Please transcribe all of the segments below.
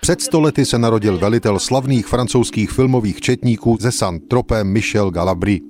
Před stolety se narodil velitel slavných francouzských filmových četníků ze Saint-Tropez Michel Galabry.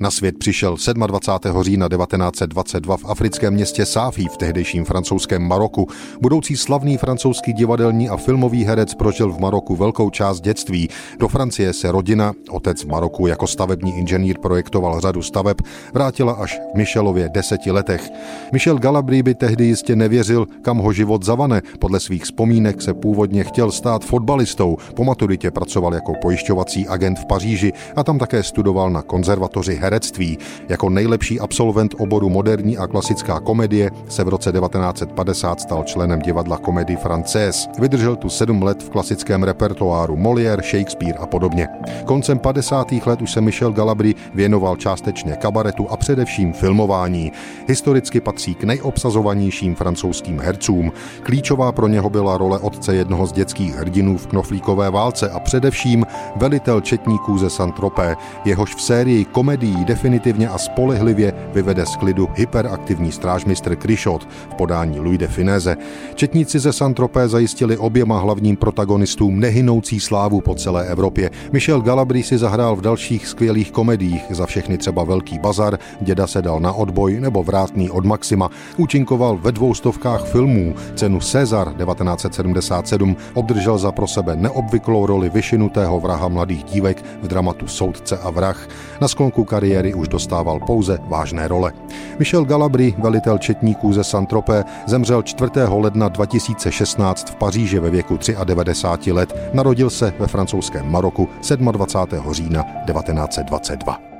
Na svět přišel 27. října 1922 v africkém městě Sáfí v tehdejším francouzském Maroku. Budoucí slavný francouzský divadelní a filmový herec prožil v Maroku velkou část dětství. Do Francie se rodina, otec v Maroku jako stavební inženýr projektoval řadu staveb, vrátila až v Michelově deseti letech. Michel Galabry by tehdy jistě nevěřil, kam ho život zavane. Podle svých vzpomínek se původně chtěl stát fotbalistou. Po maturitě pracoval jako pojišťovací agent v Paříži a tam také studoval na konzervatoři herectví. Jako nejlepší absolvent oboru moderní a klasická komedie se v roce 1950 stal členem divadla Komedie Française. Vydržel tu sedm let v klasickém repertoáru Molière, Shakespeare a podobně. Koncem 50. let už se Michel Galabry věnoval částečně kabaretu a především filmování. Historicky patří k nejobsazovanějším francouzským hercům. Klíčová pro něho byla role otce jednoho z dětských hrdinů v knoflíkové válce a především velitel četníků ze Saint-Tropez, jehož v sérii komedií definitivně a spolehlivě vyvede z klidu hyperaktivní strážmistr Krišot v podání Louis de Fineze. Četníci ze Santropé zajistili oběma hlavním protagonistům nehynoucí slávu po celé Evropě. Michel Galabry si zahrál v dalších skvělých komediích, za všechny třeba Velký bazar, Děda se dal na odboj nebo Vrátný od Maxima. Účinkoval ve dvou stovkách filmů. Cenu Cezar 1977 obdržel za pro sebe neobvyklou roli vyšinutého vraha mladých dívek v dramatu Soudce a vrah. Na sklonku kariéry kariéry už dostával pouze vážné role. Michel Galabry, velitel četníků ze Santropé, zemřel 4. ledna 2016 v Paříži ve věku 93 let. Narodil se ve francouzském Maroku 27. října 1922.